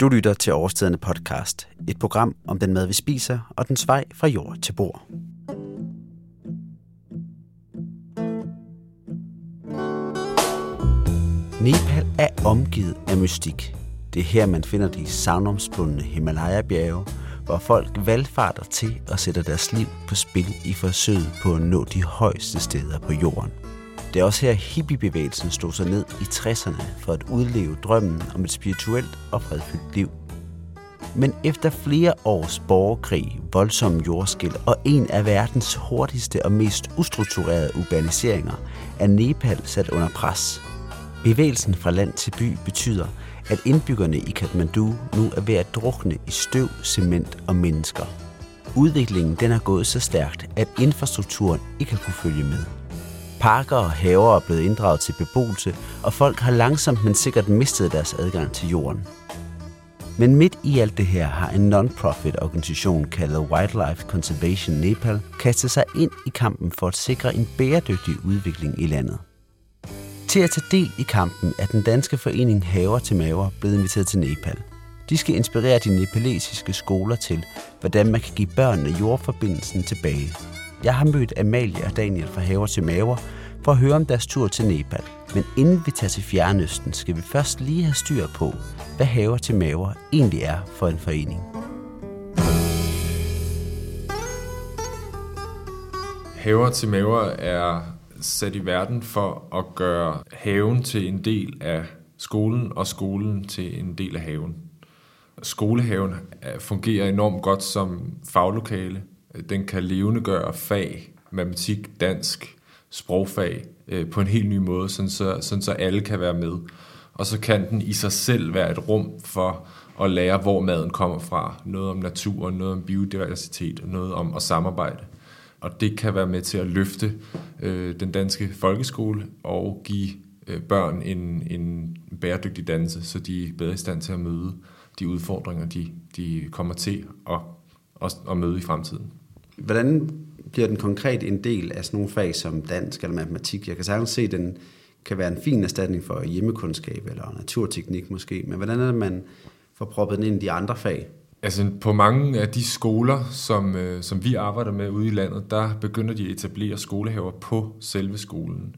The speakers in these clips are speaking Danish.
Du lytter til Overstedende podcast, et program om den mad, vi spiser, og dens vej fra jord til bord. Nepal er omgivet af mystik. Det er her, man finder de savnomspundne Himalaya-bjerge, hvor folk valgfarter til og sætter deres liv på spil i forsøget på at nå de højeste steder på jorden. Det er også her hippiebevægelsen stod sig ned i 60'erne for at udleve drømmen om et spirituelt og fredfyldt liv. Men efter flere års borgerkrig, voldsomme jordskæl og en af verdens hurtigste og mest ustrukturerede urbaniseringer, er Nepal sat under pres. Bevægelsen fra land til by betyder, at indbyggerne i Kathmandu nu er ved at drukne i støv, cement og mennesker. Udviklingen den er gået så stærkt, at infrastrukturen ikke har kunne følge med. Parker og haver er blevet inddraget til beboelse, og folk har langsomt men sikkert mistet deres adgang til jorden. Men midt i alt det her har en non-profit organisation kaldet Wildlife Conservation Nepal kastet sig ind i kampen for at sikre en bæredygtig udvikling i landet. Til at tage del i kampen er den danske forening Haver til Maver blevet inviteret til Nepal. De skal inspirere de nepalesiske skoler til, hvordan man kan give børnene jordforbindelsen tilbage. Jeg har mødt Amalie og Daniel fra Haver til Maver for at høre om deres tur til Nepal. Men inden vi tager til Fjernøsten, skal vi først lige have styr på, hvad Haver til Maver egentlig er for en forening. Haver til Maver er sat i verden for at gøre haven til en del af skolen, og skolen til en del af haven. Skolehaven fungerer enormt godt som faglokale. Den kan levendegøre fag, matematik, dansk, sprogfag øh, på en helt ny måde, sådan så, sådan så alle kan være med. Og så kan den i sig selv være et rum for at lære, hvor maden kommer fra. Noget om naturen, noget om biodiversitet, noget om at samarbejde. Og det kan være med til at løfte øh, den danske folkeskole og give øh, børn en, en bæredygtig dannelse, så de er bedre i stand til at møde de udfordringer, de, de kommer til at, at, at møde i fremtiden. Hvordan bliver den konkret en del af sådan nogle fag som dansk eller matematik? Jeg kan sagtens se, at den kan være en fin erstatning for hjemmekundskab eller naturteknik måske, men hvordan er det, man får proppet den ind i de andre fag? Altså på mange af de skoler, som, øh, som vi arbejder med ude i landet, der begynder de at etablere skolehaver på selve skolen.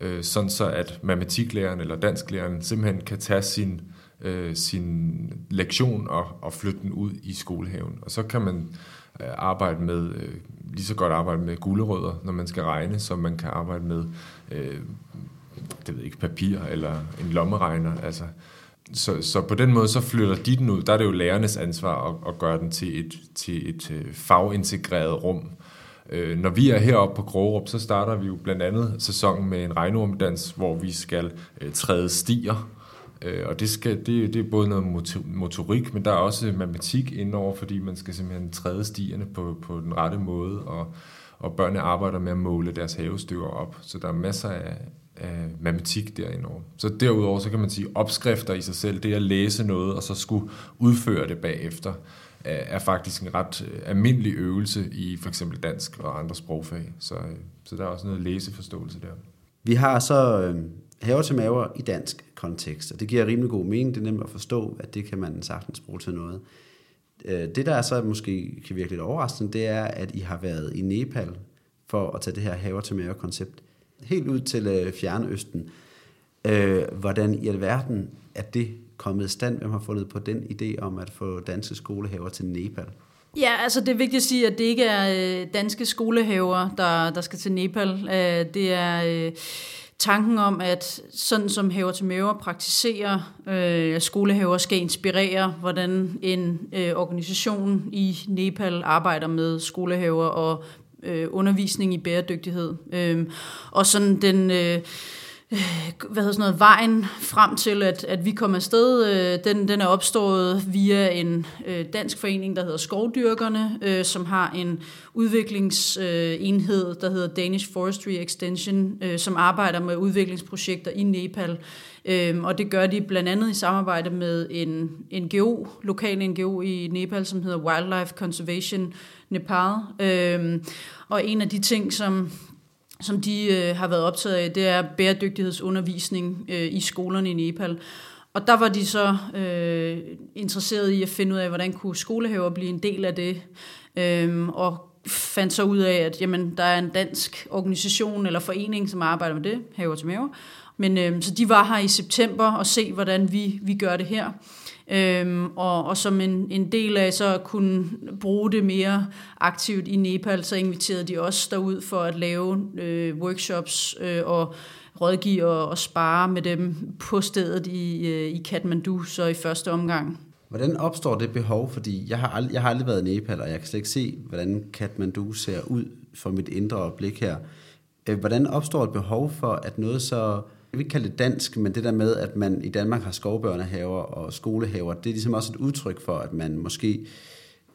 Øh, sådan så at matematiklæreren eller dansklæreren simpelthen kan tage sin, øh, sin lektion og, og flytte den ud i skolehaven. Og så kan man Øh, arbejde med, øh, lige så godt arbejde med gulerødder, når man skal regne, som man kan arbejde med øh, det ved ikke, papir eller en lommeregner. Altså, så, så på den måde, så flytter de den ud. Der er det jo lærernes ansvar at, at gøre den til et, til et øh, fagintegreret rum. Øh, når vi er heroppe på Krogerup, så starter vi jo blandt andet sæsonen med en regnormdans, hvor vi skal øh, træde stier. Øh, og det, skal, det, det er både noget motorik, men der er også matematik indover, fordi man skal simpelthen træde stierne på, på den rette måde, og, og børnene arbejder med at måle deres havestykker op. Så der er masser af, af matematik derindover. Så derudover så kan man sige, opskrifter i sig selv, det at læse noget og så skulle udføre det bagefter, er faktisk en ret øh, almindelig øvelse i for eksempel dansk og andre sprogfag. Så, øh, så der er også noget læseforståelse der. Vi har så øh, haver til maver i dansk kontekst, og det giver rimelig god mening. Det er nemt at forstå, at det kan man sagtens bruge til noget. Øh, det, der er så måske kan virke lidt overraskende, det er, at I har været i Nepal for at tage det her haver til maver koncept helt ud til øh, Fjernøsten. Øh, hvordan i alverden er det kommet i stand? Hvem har fundet på den idé om at få danske skolehaver til Nepal? Ja, altså det er vigtigt at sige, at det ikke er øh, danske skolehaver, der, der skal til Nepal. Øh, det er... Øh, tanken om, at sådan som Haver til Mæver praktiserer, øh, skolehaver skal inspirere, hvordan en øh, organisation i Nepal arbejder med skolehaver og øh, undervisning i bæredygtighed. Øh, og sådan den... Øh, Øh, hvad hedder sådan noget, vejen frem til, at, at vi kommer afsted, øh, den, den er opstået via en øh, dansk forening, der hedder Skovdyrkerne, øh, som har en udviklingsenhed, øh, der hedder Danish Forestry Extension, øh, som arbejder med udviklingsprojekter i Nepal. Øh, og det gør de blandt andet i samarbejde med en NGO, lokal NGO i Nepal, som hedder Wildlife Conservation Nepal. Øh, og en af de ting, som som de øh, har været optaget af, det er bæredygtighedsundervisning øh, i skolerne i Nepal. og der var de så øh, interesserede i at finde ud af, hvordan kunne skolehaver blive en del af det. øh, og fandt så ud af, at jamen, der er en dansk organisation eller forening, som arbejder med det, Haver til Maver. Men øh, så de var her i september og se, hvordan vi, vi gør det her. Øhm, og, og som en, en del af så at kunne bruge det mere aktivt i Nepal, så inviterede de os derud for at lave øh, workshops øh, og rådgive og, og spare med dem på stedet i, øh, i Kathmandu, så i første omgang. Hvordan opstår det behov? Fordi jeg har, ald- jeg har aldrig været i Nepal, og jeg kan slet ikke se, hvordan Kathmandu ser ud for mit indre blik her. Øh, hvordan opstår et behov for, at noget så, jeg vil ikke kalde det dansk, men det der med, at man i Danmark har skovbørnehaver og skolehaver, det er ligesom også et udtryk for, at man måske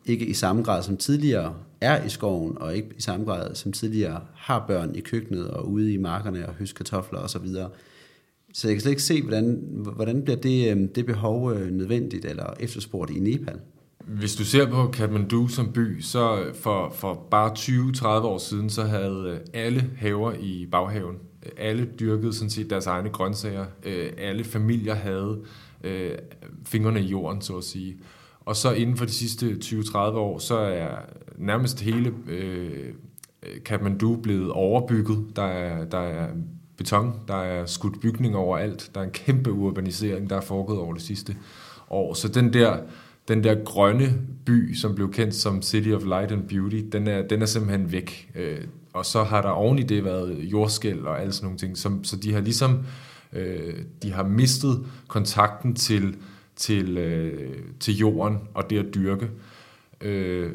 ikke i samme grad som tidligere er i skoven, og ikke i samme grad som tidligere har børn i køkkenet og ude i markerne og høst kartofler osv. Så, så jeg kan slet ikke se, hvordan, hvordan bliver det, øhm, det behov øh, nødvendigt eller efterspurgt i Nepal. Hvis du ser på Kathmandu som by, så for, for bare 20-30 år siden, så havde øh, alle haver i baghaven. Alle dyrkede sådan set deres egne grøntsager. Øh, alle familier havde øh, fingrene i jorden, så at sige. Og så inden for de sidste 20-30 år, så er nærmest hele øh, Kathmandu blevet overbygget. Der er, der er beton, der er skudt bygninger overalt, der er en kæmpe urbanisering, der er foregået over det sidste år. Så den der, den der grønne by, som blev kendt som City of Light and Beauty, den er, den er simpelthen væk. Øh, og så har der oven i det været jordskæld og alle sådan nogle ting. som, så de har ligesom øh, de har mistet kontakten til, til, øh, til jorden og det at dyrke. Øh,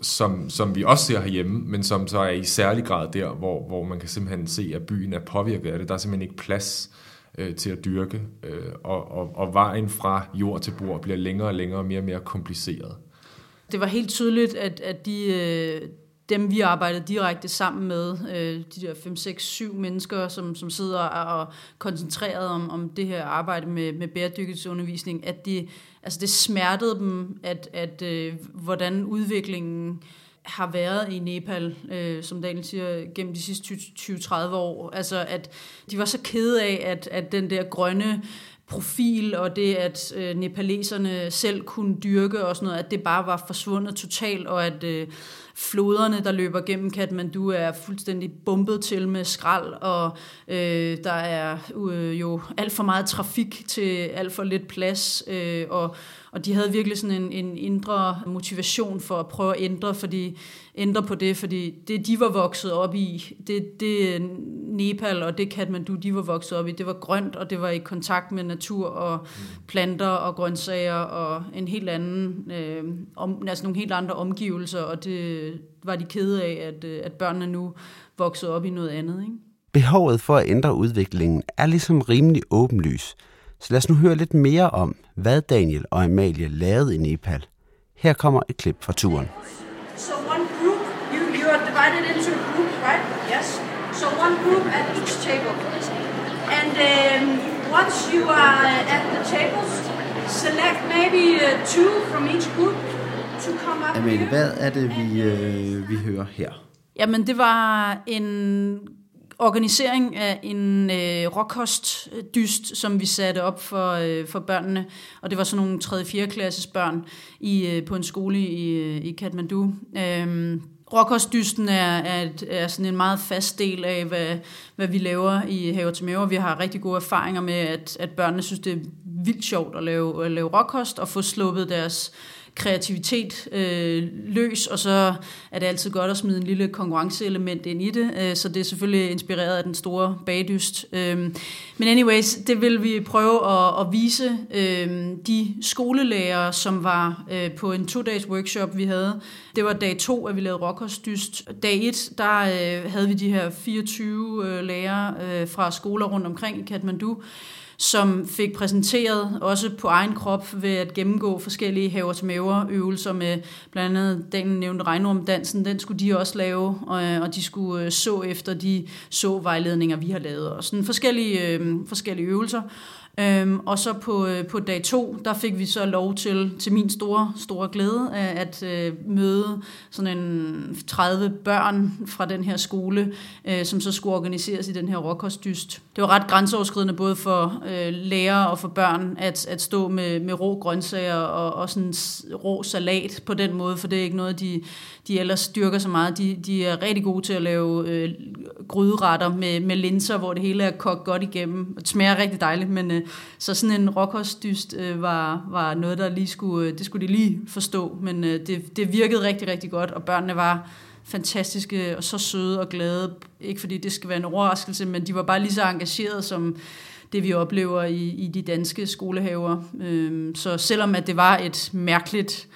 som, som vi også ser herhjemme, men som så er i særlig grad der, hvor, hvor man kan simpelthen se, at byen er påvirket af det. Der er simpelthen ikke plads øh, Øh, til at dyrke, øh, og, og, og vejen fra jord til bord bliver længere og længere og mere og mere kompliceret. Det var helt tydeligt, at, at de, øh, dem, vi arbejdede direkte sammen med, øh, de der 5, 6, 7 mennesker, som, som sidder og koncentreret om, om det her arbejde med, med bæredygtighedsundervisning, at de, altså det smertede dem, at, at øh, hvordan udviklingen har været i Nepal, øh, som Daniel siger, gennem de sidste 20-30 år. Altså, at de var så kede af, at, at den der grønne profil, og det, at øh, nepaleserne selv kunne dyrke og sådan noget, at det bare var forsvundet totalt, og at øh, floderne, der løber gennem Kathmandu, er fuldstændig bumpet til med skrald, og øh, der er øh, jo alt for meget trafik til alt for lidt plads, øh, og, og de havde virkelig sådan en, en indre motivation for at prøve at ændre, fordi, ændre på det, fordi det, de var vokset op i, det, det Nepal og det Kathmandu, de var vokset op i, det var grønt, og det var i kontakt med natur og planter og grøntsager og en helt anden, øh, om, altså nogle helt andre omgivelser, og det var de kede af, at, øh, at børnene nu voksede op i noget andet. Ikke? Behovet for at ændre udviklingen er ligesom rimelig åbenlys. Så lad os nu høre lidt mere om, hvad Daniel og Amalie lavede i Nepal. Her kommer et klip fra turen. So one group, you, you are divided into groups, right? Yes. So one group at each table. And um, once you are at the tables, select maybe uh, two from each group Amalie, hvad er det, vi, øh, vi hører her? Jamen, det var en organisering af en øh, råkostdyst, som vi satte op for, øh, for børnene. Og det var sådan nogle 3. 4. klasses børn i, øh, på en skole i, øh, i Kathmandu. Øhm, Råkostdysten er, er, et, er sådan en meget fast del af, hvad, hvad vi laver i Haver til Maver. Vi har rigtig gode erfaringer med, at, at børnene synes, det er vildt sjovt at lave, at lave råkost og få sluppet deres kreativitet øh, løs, og så er det altid godt at smide en lille konkurrenceelement ind i det, øh, så det er selvfølgelig inspireret af den store bagdyst. Øh, men anyways, det vil vi prøve at, at vise øh, de skolelærer, som var øh, på en to-dages workshop, vi havde. Det var dag to, at vi lavede rockostdyst. Dag et, der øh, havde vi de her 24 øh, lærere øh, fra skoler rundt omkring i Kathmandu, som fik præsenteret også på egen krop ved at gennemgå forskellige haver til maver øvelser med blandt andet den nævnte regnrumdansen, den skulle de også lave, og, øh, de skulle øh, så efter de så vejledninger, vi har lavet, og sådan forskellige, øh, forskellige øvelser. Øhm, og så på, øh, på dag to, der fik vi så lov til, til min store, store glæde, at øh, møde sådan en 30 børn fra den her skole, øh, som så skulle organiseres i den her råkostdyst. Det var ret grænseoverskridende både for øh, lærere og for børn at, at stå med, med rå grøntsager og, og sådan rå salat på den måde, for det er ikke noget, de, de ellers styrker så meget. De, de er rigtig gode til at lave øh, gryderetter med, med linser, hvor det hele er kogt godt igennem. Det smager rigtig dejligt, men øh, så sådan en råkostdyst øh, var, var noget, der lige skulle, øh, det skulle de lige forstå, men øh, det, det virkede rigtig, rigtig godt, og børnene var fantastiske og så søde og glade. Ikke fordi det skal være en overraskelse, men de var bare lige så engagerede som det, vi oplever i, i de danske skolehaver. Øhm, så selvom at det var et mærkeligt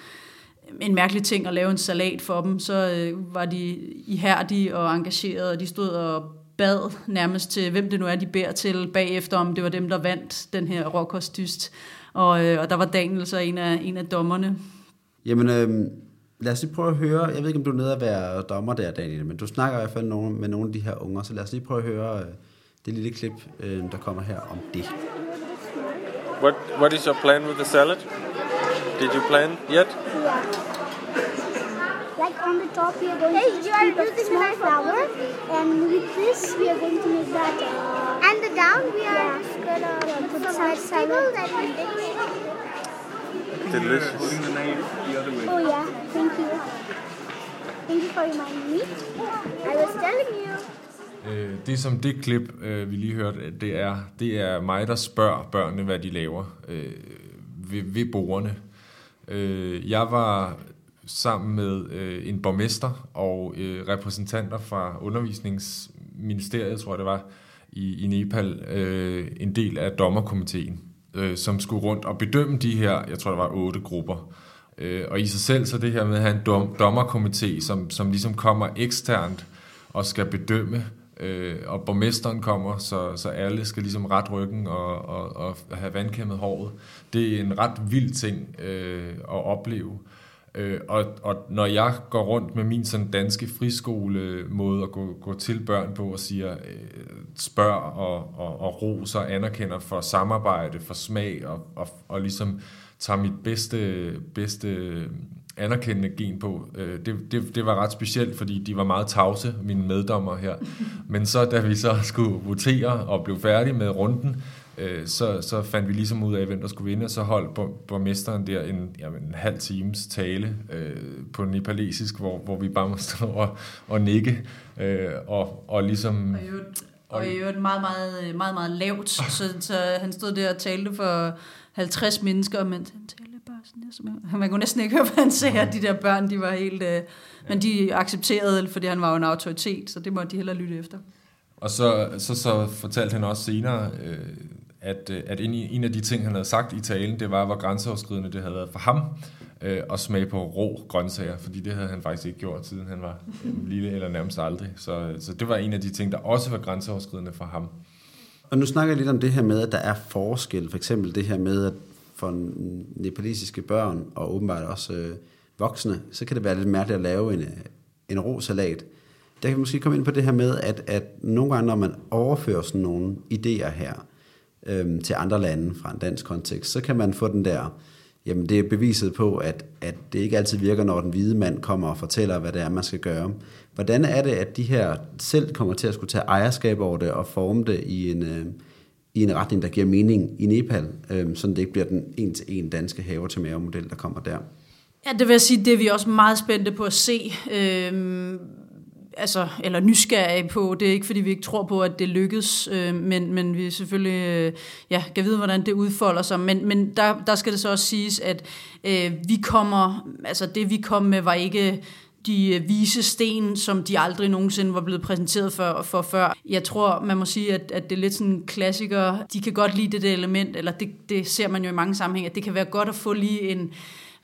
en mærkelig ting at lave en salat for dem, så øh, var de ihærdige og engagerede, og de stod og bad nærmest til, hvem det nu er, de beder til bagefter, om det var dem, der vandt den her råkostdyst. Og, øh, og der var Daniel så en af, en af dommerne. Jamen, øh, lad os lige prøve at høre, jeg ved ikke, om du er nede at være dommer der, Daniel, men du snakker i hvert fald nogen, med nogle af de her unger, så lad os lige prøve at høre øh, det lille klip, øh, der kommer her om det. What, what is your plan with the salad? Did you plan yet? Yeah. Like on the top, we are going hey, to scoop a small flour, and with this, we are going to make that. Uh, and the down, we are yeah, just gonna yeah, put some some vegetables salad. and Delicious. Oh yeah, thank you. Thank you for reminding me. I was telling you. Øh, det som det klip, øh, vi lige hørte, det er, det er mig, der spørger børnene, hvad de laver øh, ved, ved bordene. Øh, jeg var sammen med øh, en borgmester og øh, repræsentanter fra undervisningsministeriet, tror jeg det var, i, i Nepal, øh, en del af dommerkomiteen, øh, som skulle rundt og bedømme de her, jeg tror der var otte grupper. Øh, og i sig selv så det her med at have en dom, dommerkomité, som, som ligesom kommer eksternt og skal bedømme, øh, og borgmesteren kommer, så, så alle skal ligesom ret ryggen og, og, og have vandkæmmet håret. Det er en ret vild ting øh, at opleve. Øh, og, og når jeg går rundt med min sådan danske friskole måde at gå, gå til børn på og siger, øh, spørg og, og, og roser og anerkender for samarbejde, for smag og, og, og ligesom tager mit bedste, bedste anerkendende gen på. Øh, det, det, det var ret specielt, fordi de var meget tavse, mine meddommer her. Men så da vi så skulle votere og blev færdige med runden, øh, så, så fandt vi ligesom ud af, hvem der skulle vinde, og så holdt borgmesteren der en, jamen, en halv times tale øh, på nepalesisk, hvor, hvor vi bare må stå og, og nikke, øh, og, og ligesom... Og og i øvrigt meget, meget, meget, meget lavt, så, så han stod der og talte for 50 mennesker, men han talte bare sådan der, som man kunne næsten ikke høre, hvad han sagde, de der børn, de var helt... Øh, men de accepterede, fordi han var jo en autoritet, så det måtte de hellere lytte efter. Og så, så, så fortalte han også senere, øh, at, øh, at en, en af de ting, han havde sagt i talen, det var, hvor grænseoverskridende det havde været for ham øh, at smage på rå grøntsager, fordi det havde han faktisk ikke gjort, siden han var lille eller nærmest aldrig. Så, så det var en af de ting, der også var grænseoverskridende for ham. Og nu snakker jeg lidt om det her med, at der er forskel. For eksempel det her med, at for nepalesiske børn, og åbenbart også øh, voksne, så kan det være lidt mærkeligt at lave en, øh, en rå salat. Der kan vi måske komme ind på det her med, at, at nogle gange, når man overfører sådan nogle idéer her øhm, til andre lande fra en dansk kontekst, så kan man få den der, jamen det er beviset på, at, at det ikke altid virker, når den hvide mand kommer og fortæller, hvad det er, man skal gøre. Hvordan er det, at de her selv kommer til at skulle tage ejerskab over det og forme det i en, øh, i en retning, der giver mening i Nepal, øh, så det ikke bliver den en-til-en danske haver til model der kommer der? Ja, det vil jeg sige, det er vi også meget spændte på at se. Øh, altså, eller nysgerrige på. Det er ikke, fordi vi ikke tror på, at det lykkes, øh, men, men vi selvfølgelig øh, ja, kan vide, hvordan det udfolder sig. Men, men der, der skal det så også siges, at øh, vi kommer, altså det vi kom med, var ikke de øh, vise sten, som de aldrig nogensinde var blevet præsenteret for, for før. Jeg tror, man må sige, at, at det er lidt sådan en klassiker. De kan godt lide det, der element, eller det, det ser man jo i mange sammenhænge, at det kan være godt at få lige en,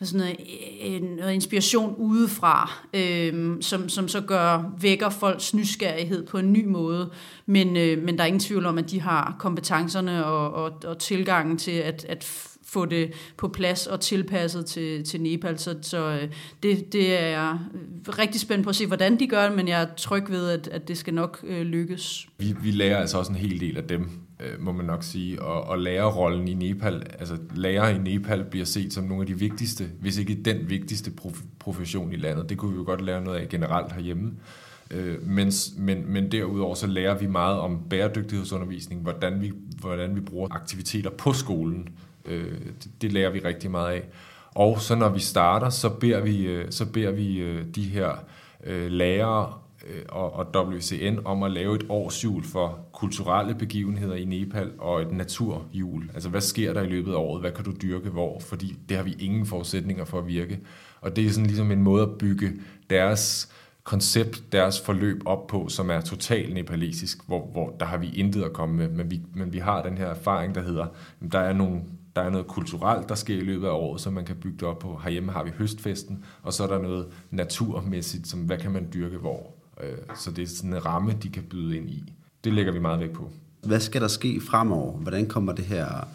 sådan noget, en, noget inspiration udefra, øh, som, som så gør, vækker folks nysgerrighed på en ny måde. Men, øh, men der er ingen tvivl om, at de har kompetencerne og, og, og tilgangen til at, at få det på plads og tilpasset til, til Nepal. Så, så øh, det, det er jeg øh, rigtig spændt på at se, hvordan de gør det, men jeg er tryg ved, at, at det skal nok øh, lykkes. Vi, vi lærer altså også en hel del af dem. øh, må man nok sige, og, og lærerrollen i Nepal, altså lærer i Nepal bliver set som nogle af de vigtigste, hvis ikke den vigtigste prof- profession i landet. Det kunne vi jo godt lære noget af generelt herhjemme. Øh, mens, men, men derudover så lærer vi meget om bæredygtighedsundervisning, hvordan vi, hvordan vi bruger aktiviteter på skolen. Øh, det, det lærer vi rigtig meget af. Og så når vi starter, så beder vi, øh, så beder vi øh, de her øh, lærere øh, og, og WCN om at lave et årsjul for kulturelle begivenheder i Nepal og et naturjul. Altså hvad sker der i løbet af året? Hvad kan du dyrke hvor? Fordi det har vi ingen forudsætninger for at virke. Og det er sådan ligesom en måde at bygge deres koncept, deres forløb op på, som er totalt nepalesisk, hvor, hvor der har vi intet at komme med, men vi, men vi har den her erfaring, der hedder, der er nogle der er noget kulturelt, der sker i løbet af året, som man kan bygge det op på. Herhjemme har vi høstfesten, og så er der noget naturmæssigt, som hvad kan man dyrke hvor. Øh, så det er sådan en ramme, de kan byde ind i. Det lægger vi meget vægt på. Hvad skal der ske fremover? Hvordan kommer det her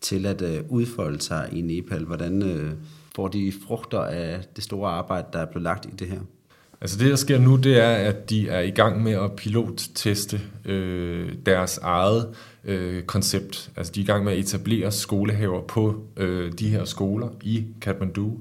til at øh, udfolde sig i Nepal? Hvordan øh, får de frugter af det store arbejde, der er blevet lagt i det her? Altså det, der sker nu, det er, at de er i gang med at pilotteste øh, deres eget øh, koncept. Altså de er i gang med at etablere skolehaver på øh, de her skoler i Kathmandu.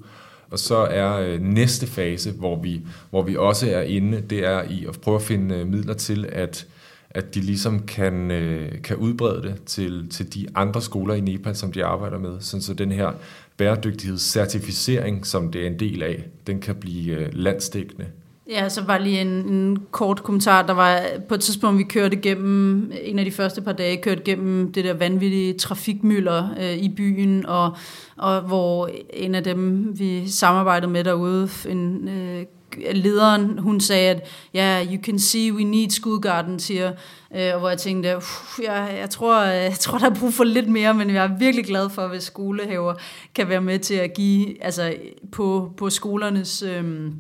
Og så er øh, næste fase, hvor vi, hvor vi også er inde, det er i at prøve at finde øh, midler til, at at de ligesom kan, øh, kan udbrede det til, til de andre skoler i Nepal, som de arbejder med. Sådan så den her bæredygtighedscertificering, som det er en del af, den kan blive øh, landsdækkende. Ja, så var lige en, en kort kommentar. Der var på et tidspunkt, vi kørte gennem, en af de første par dage, kørte gennem det der vanvittige trafikmylder øh, i byen, og, og hvor en af dem, vi samarbejdede med derude, en, øh, lederen, hun sagde, at ja, yeah, you can see we need school gardens here, øh, og hvor jeg tænkte, uh, jeg, jeg, tror, øh, jeg tror, der er brug for lidt mere, men jeg er virkelig glad for, hvis skolehaver kan være med til at give, altså på, på skolernes... Øh,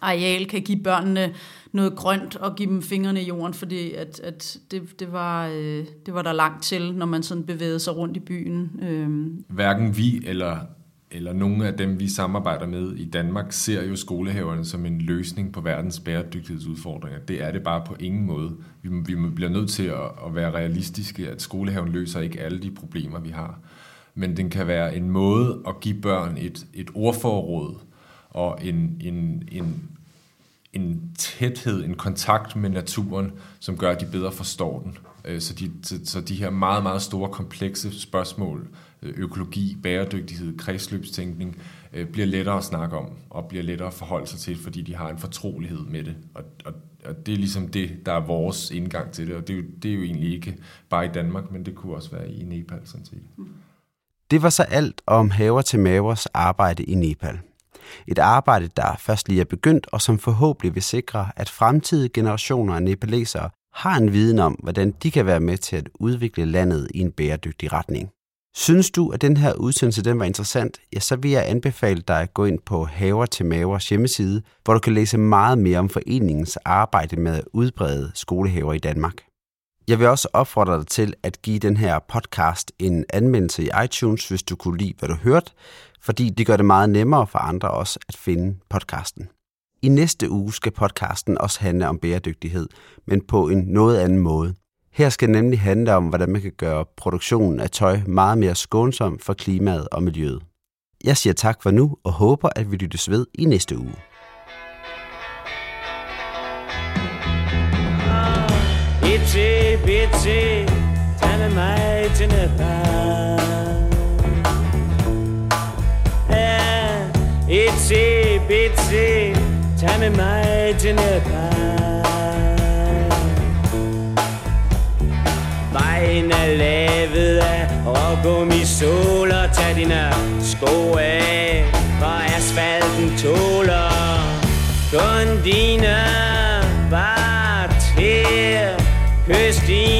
areal kan give børnene noget grønt og give dem fingrene i jorden, fordi at, at det, det, var, øh, det var der langt til, når man sådan bevægede sig rundt i byen. Øh. Hverken vi eller, eller nogle af dem, vi samarbejder med i Danmark, ser jo skolehaverne som en løsning på verdens bæredygtighedsudfordringer. Det er det bare på ingen måde. Vi, vi bliver nødt til at, at være realistiske, at skolehaven løser ikke alle de problemer, vi har. Men den kan være en måde at give børn et, et ordforråd, og en, en, en, en tæthed, en kontakt med naturen, som gør, at de bedre forstår den. Øh, så de, så de her meget, meget store, komplekse spørgsmål, øh, økologi, bæredygtighed, kredsløbstænkning, øh, bliver lettere at snakke om, og bliver lettere at forholde sig til, fordi de har en fortrolighed med det. Og, og, og det er ligesom det, der er vores indgang til det, og det er, jo, det er jo egentlig ikke bare i Danmark, men det kunne også være i Nepal, sådan set. Det var så alt om Haver til Mavers arbejde i Nepal. Et arbejde, der først lige er begyndt, og som forhåbentlig vil sikre, at fremtidige generationer af nepalesere har en viden om, hvordan de kan være med til at udvikle landet i en bæredygtig retning. Synes du, at den her udsendelse den var interessant, ja, så vil jeg anbefale dig at gå ind på Haver til Mavers hjemmeside, hvor du kan læse meget mere om foreningens arbejde med at udbrede skolehaver i Danmark. Jeg vil også opfordre dig til at give den her podcast en anmeldelse i iTunes, hvis du kunne lide, hvad du hørte, fordi det gør det meget nemmere for andre også at finde podcasten. I næste uge skal podcasten også handle om bæredygtighed, men på en noget anden måde. Her skal det nemlig handle om, hvordan man kan gøre produktionen af tøj meget mere skånsom for klimaet og miljøet. Jeg siger tak for nu og håber, at vi lyttes ved i næste uge. Itsy bitsy, tag med mig til Nepal. Ja, itsy bitsy, tag med mig til Nepal. Vejen er lavet af rågummi og tag dine sko af, for asfalten tåler kun dine Christine.